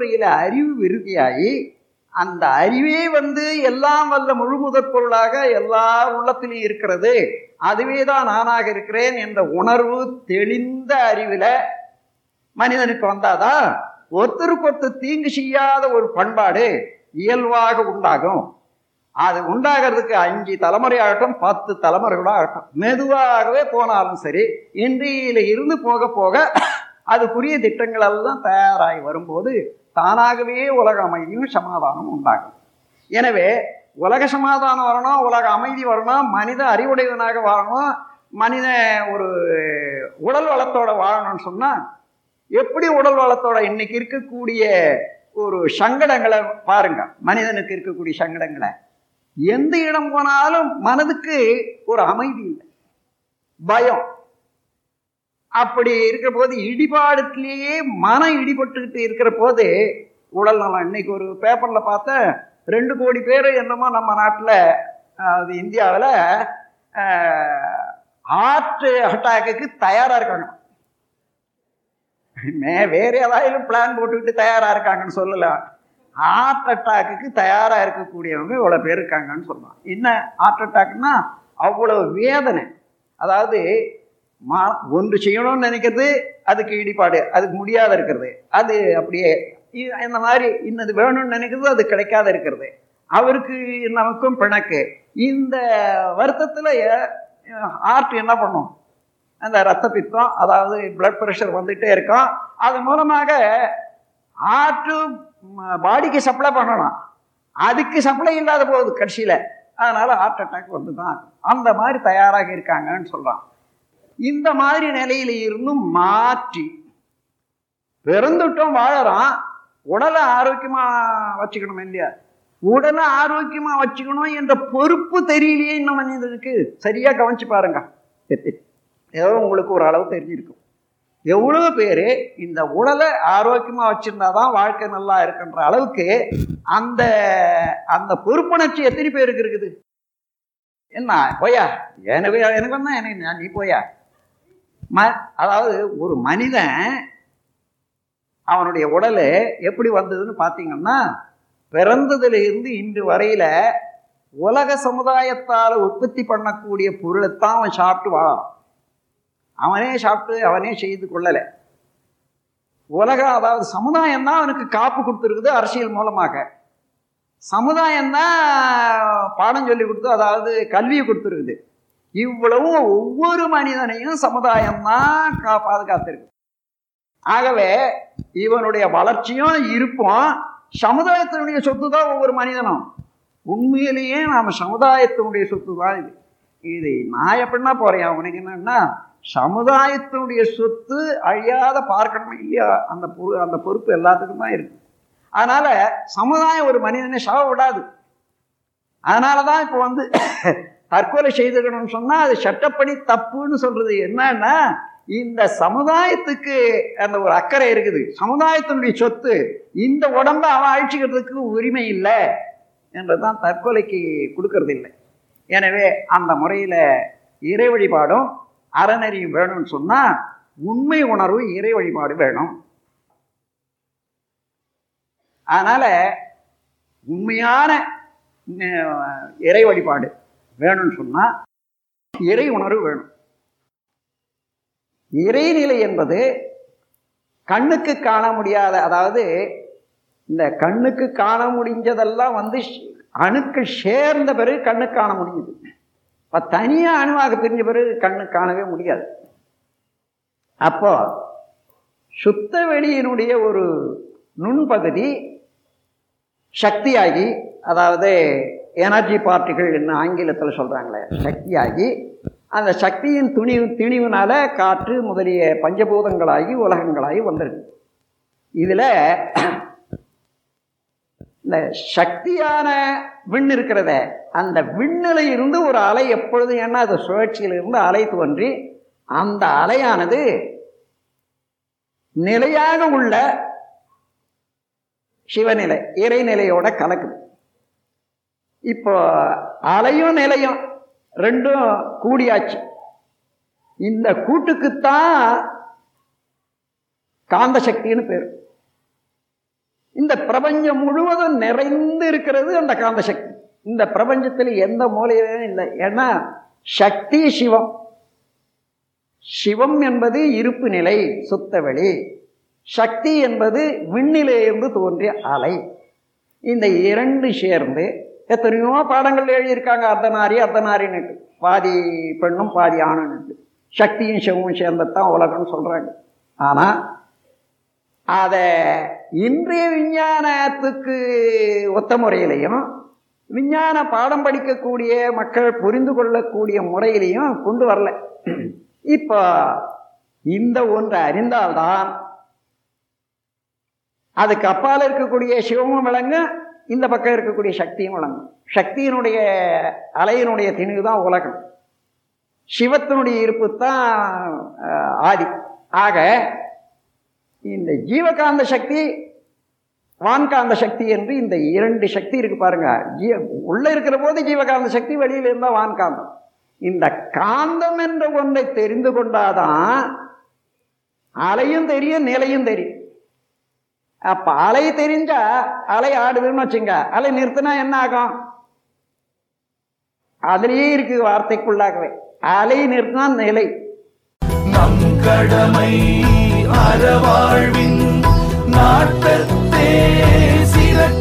முறையில் அறிவு விருதியாகி அந்த அறிவே வந்து எல்லாம் வல்ல முழுமுதற் பொருளாக எல்லா உள்ளத்திலையும் இருக்கிறது. அதுவே தான் நானாக இருக்கிறேன் என்ற உணர்வு தெளிந்த அறிவில் மனிதனுக்கு வந்தாதான் ஒருத்தருக்கொருத்தர் தீங்கு செய்யாத ஒரு பண்பாடு இயல்பாக உண்டாகும். அது உண்டாகிறதுக்கு அஞ்சு தலைமுறை ஆகட்டும் பத்து தலைமுறைகளும் ஆகட்டும் மெதுவாகவே போனாலும் சரி இன்றையில இருந்து போக போக அதுக்குரிய திட்டங்கள் எல்லாம் தயாராகி வரும்போது தானாகவே உலக அமைதியும் சமாதானமும் உண்டாகும். எனவே உலக சமாதானம் வரணும் உலக அமைதி வரணும் மனித அறிவுடையவனாக வாழணும் மனித ஒரு உடல் வளத்தோட வாழணும்னு சொன்னால் எப்படி உடல் வளத்தோட இன்னைக்கு இருக்கக்கூடிய ஒரு சங்கடங்களை பாருங்க. மனிதனுக்கு இருக்கக்கூடிய சங்கடங்களை. எந்த இடம் போனாலும் மனதுக்கு ஒரு அமைதி இல்லை. பயம். அப்படி இருக்கிற போது இடிபாடுலேயே மனம் இடிபட்டுக்கிட்டு இருக்கிற போது உடல் நலம். இன்னைக்கு ஒரு பேப்பரில் பார்த்தேன் ரெண்டு கோடி பேர் என்னமோ நம்ம நாட்டில் அது இந்தியாவில் ஹார்ட் அட்டாக்குக்கு தயாராக இருக்காங்க. மே வேறு ஏதாவது பிளான் போட்டுக்கிட்டு தயாராக இருக்காங்கன்னு சொல்லலாம். ஹார்ட் அட்டாக்குக்கு தயாராக இருக்கக்கூடியவங்க இவ்வளோ பேர் இருக்காங்கன்னு சொல்லலாம். என்ன ஹார்ட் அட்டாக்னா அவ்வளோ வேதனை. அதாவது மா ஒன்று செய்யணும்னு நினைக்கிறது அதுக்கு இடிபாடு அதுக்கு முடியாத இருக்கிறது. அது அப்படியே இந்த மாதிரி இன்னது வேணும்னு நினைக்கிறது அது கிடைக்காத இருக்கிறது. அவருக்கு நமக்கும் பிணக்கு. இந்த வருத்தத்தில் ஆர்ட் என்ன பண்ணும்? அந்த ரத்த பித்தம் அதாவது பிளட் ப்ரெஷர் வந்துகிட்டே இருக்கும். அது மூலமாக ஆர்ட்டு பாடிக்கு சப்ளை பண்ணணும் அதுக்கு சப்ளை இல்லாத போகுது கடைசியில். அதனால் ஹார்ட் அட்டாக் வந்து தான் அந்த மாதிரி தயாராக இருக்காங்கன்னு சொல்கிறான் இந்த மாதிரி நிலையில இருந்தும் மாற்றி பிறந்துட்டோம் வாழறோம் உடலை ஆரோக்கியமா வச்சுக்கணும் இல்லையா? உடலை ஆரோக்கியமா வச்சுக்கணும் என்ற பொறுப்பு தெரியலையே இன்னும் மனிதனுக்கு. சரியா கவனிச்சு பாருங்க. ஏதோ உங்களுக்கு ஒரு அளவு தெரிஞ்சிருக்கும். எவ்வளவு பேர் இந்த உடலை ஆரோக்கியமா வச்சிருந்தாதான் வாழ்க்கை நல்லா இருக்குன்ற அளவுக்கு அந்த அந்த பொறுப்புணர்ச்சி எத்தனை பேருக்கு இருக்குது? என்ன? போயா? எனக்கு எனக்கு வந்தா எனக்கு நான் நீ போயா? ம அதாவது ஒரு மனிதன் அவனுடைய உடல் எப்படி வந்ததுன்னு பார்த்தீங்கன்னா பிறந்ததுலேருந்து இன்று வரையில் உலக சமுதாயத்தால் உற்பத்தி பண்ணக்கூடிய பொருளைத்தான் அவன் சாப்பிட்டு வாழான் அவனே சாப்பிட்டு அவனே செய்து கொள்ளலை. உலகம் அதாவது சமுதாயம் தான் அவனுக்கு காப்பு கொடுத்துருக்குது அரசியல் மூலமாக. சமுதாயம் தான் பாடம் சொல்லி கொடுத்து அதாவது கல்வியை கொடுத்துருக்குது. இவ்வளவும் ஒவ்வொரு மனிதனையும் சமுதாயம் தான் கா பாதுகாத்திருக்கு ஆகவே இவனுடைய வளர்ச்சியும் இருப்போம் சமுதாயத்தினுடைய சொத்து தான் ஒவ்வொரு மனிதனும். உண்மையிலேயே நாம் சமுதாயத்தினுடைய சொத்து தான் இது. இது நான் எப்படின்னா போறேன்? அவனுக்கு என்னன்னா சமுதாயத்தினுடைய சொத்து அழியாத பார்க்கணும் இல்லையா? அந்த பொறு அந்த பொறுப்பு எல்லாத்துக்கும் தான் இருக்கு. அதனால சமுதாயம் ஒரு மனிதனை சாவ விடாது. அதனால தான் இப்போ வந்து தற்கொலை செய்துக்கணும்னு சொன்னால் அது சட்டப்படி தப்புன்னு சொல்கிறது என்னன்னா இந்த சமுதாயத்துக்கு அந்த ஒரு அக்கறை இருக்குது. சமுதாயத்தினுடைய சொத்து இந்த உடம்ப அவன் அழிச்சுக்கிறதுக்கு உரிமை இல்லை என்றுதான் தற்கொலைக்கு கொடுக்கறது இல்லை எனவே அந்த முறையில் இறை வழிபாடும் அறநெறியும் வேணும்னு சொன்னால் உண்மை உணர்வு இறை வழிபாடு வேணும். அதனால் உண்மையான இறை வழிபாடு வேணும்னு சொன்னால் இறை உணர்வு வேணும். இறைநிலை என்பது கண்ணுக்கு காண முடியாத அதாவது இந்த கண்ணுக்கு காண முடிஞ்சதெல்லாம் வந்து அணுக்கு சேர்ந்த பிறகு கண்ணு காண முடியுது. இப்போ தனியாக அணுவாக பிரிஞ்ச பிறகு கண்ணு காணவே முடியாது. அப்போ சுத்த வெளியினுடைய ஒரு நுண்பகுதி சக்தியாகி அதாவது எனர்ஜி பார்ட்டிகள் என்ன ஆங்கிலத்தில் சொல்கிறாங்களே சக்தியாகி அந்த சக்தியின் துணிவு திணிவுனால காற்று முதலிய பஞ்சபூதங்களாகி உலகங்களாகி வந்துருக்கு. இதில் இந்த சக்தியான விண் இருக்கிறத அந்த விண்ணில இருந்து ஒரு அலை எப்பொழுது ஏன்னா அது சுழற்சியில இருந்து அலை தோன்றி அந்த அலையானது நிலையாக உள்ள சிவநிலை இறைநிலையோட கலக்குது. இப்போ அலையும் நிலையும் ரெண்டும் கூடியாச்சு. இந்த கூட்டுக்குத்தான் காந்த சக்தின்னு பேர். இந்த பிரபஞ்சம் முழுவதும் நிறைந்து இருக்கிறது அந்த காந்த சக்தி. இந்த பிரபஞ்சத்தில் எந்த மூலையிலும் இல்லை. ஏன்னா சக்தி சிவம். சிவம் என்பது இருப்பு நிலை சுத்தவெளி சக்தி என்பது விண்ணிலேருந்து தோன்றிய அலை. இந்த இரண்டு சேர்ந்து எத்தனையோ பாடங்கள் எழுதியிருக்காங்க அர்த்தநாரி அர்த்தநாரின்னுட்டு. பாதி பெண்ணும் பாதி ஆணுன்னுட்டு. சக்தியும் சிவமும் சேர்ந்தத்தான் உலகம்னு சொல்கிறாங்க ஆனால் அதை இன்றைய விஞ்ஞானத்துக்கு ஒத்த முறையிலையும் விஞ்ஞான பாடம் படிக்கக்கூடிய மக்கள் புரிந்து கொள்ளக்கூடிய முறையிலையும் கொண்டு வரல. இப்போ இந்த ஒன்று அறிந்தால்தான் அதுக்கு அப்பால் இருக்கக்கூடிய சிவமும் விளங்கும் இந்த பக்கம் இருக்கக்கூடிய சக்தியும் வழங்கும் சக்தியினுடைய அலையினுடைய திணிவு தான் உலகம். சிவத்தினுடைய இருப்பு தான் ஆதி. ஆக இந்த ஜீவகாந்த சக்தி வான்காந்த சக்தி என்று இந்த இரண்டு சக்தி இருக்கு பாருங்க. ஜீ உள்ள இருக்கிற போது ஜீவகாந்த சக்தி வெளியில் இருந்தால் வான்காந்தம். இந்த காந்தம் என்ற ஒன்றை தெரிந்து கொண்டாதான் அலையும் தெரியும் நிலையும் தெரியும். அப்ப அலை தெரிஞ்சா அலை ஆடுதுன்னு வச்சுங்க. அலை நிறுத்தினா என்ன ஆகும்? அதுலயே இருக்கு வார்த்தைக்குள்ளாகவே. அலை நிறுத்தினா நிலை. நம் கடமை அறவாழ்வின் நாட்டத்தே சிறக்க